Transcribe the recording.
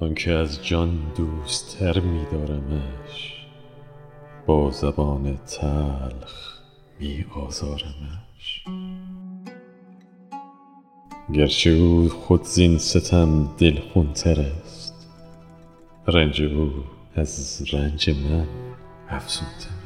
آنکه از جان دوستتر میدارمش با زبان تلخ می آزارمش گرچه او خود زین ستم دلخونتر است رنج او از رنج من افزونتر.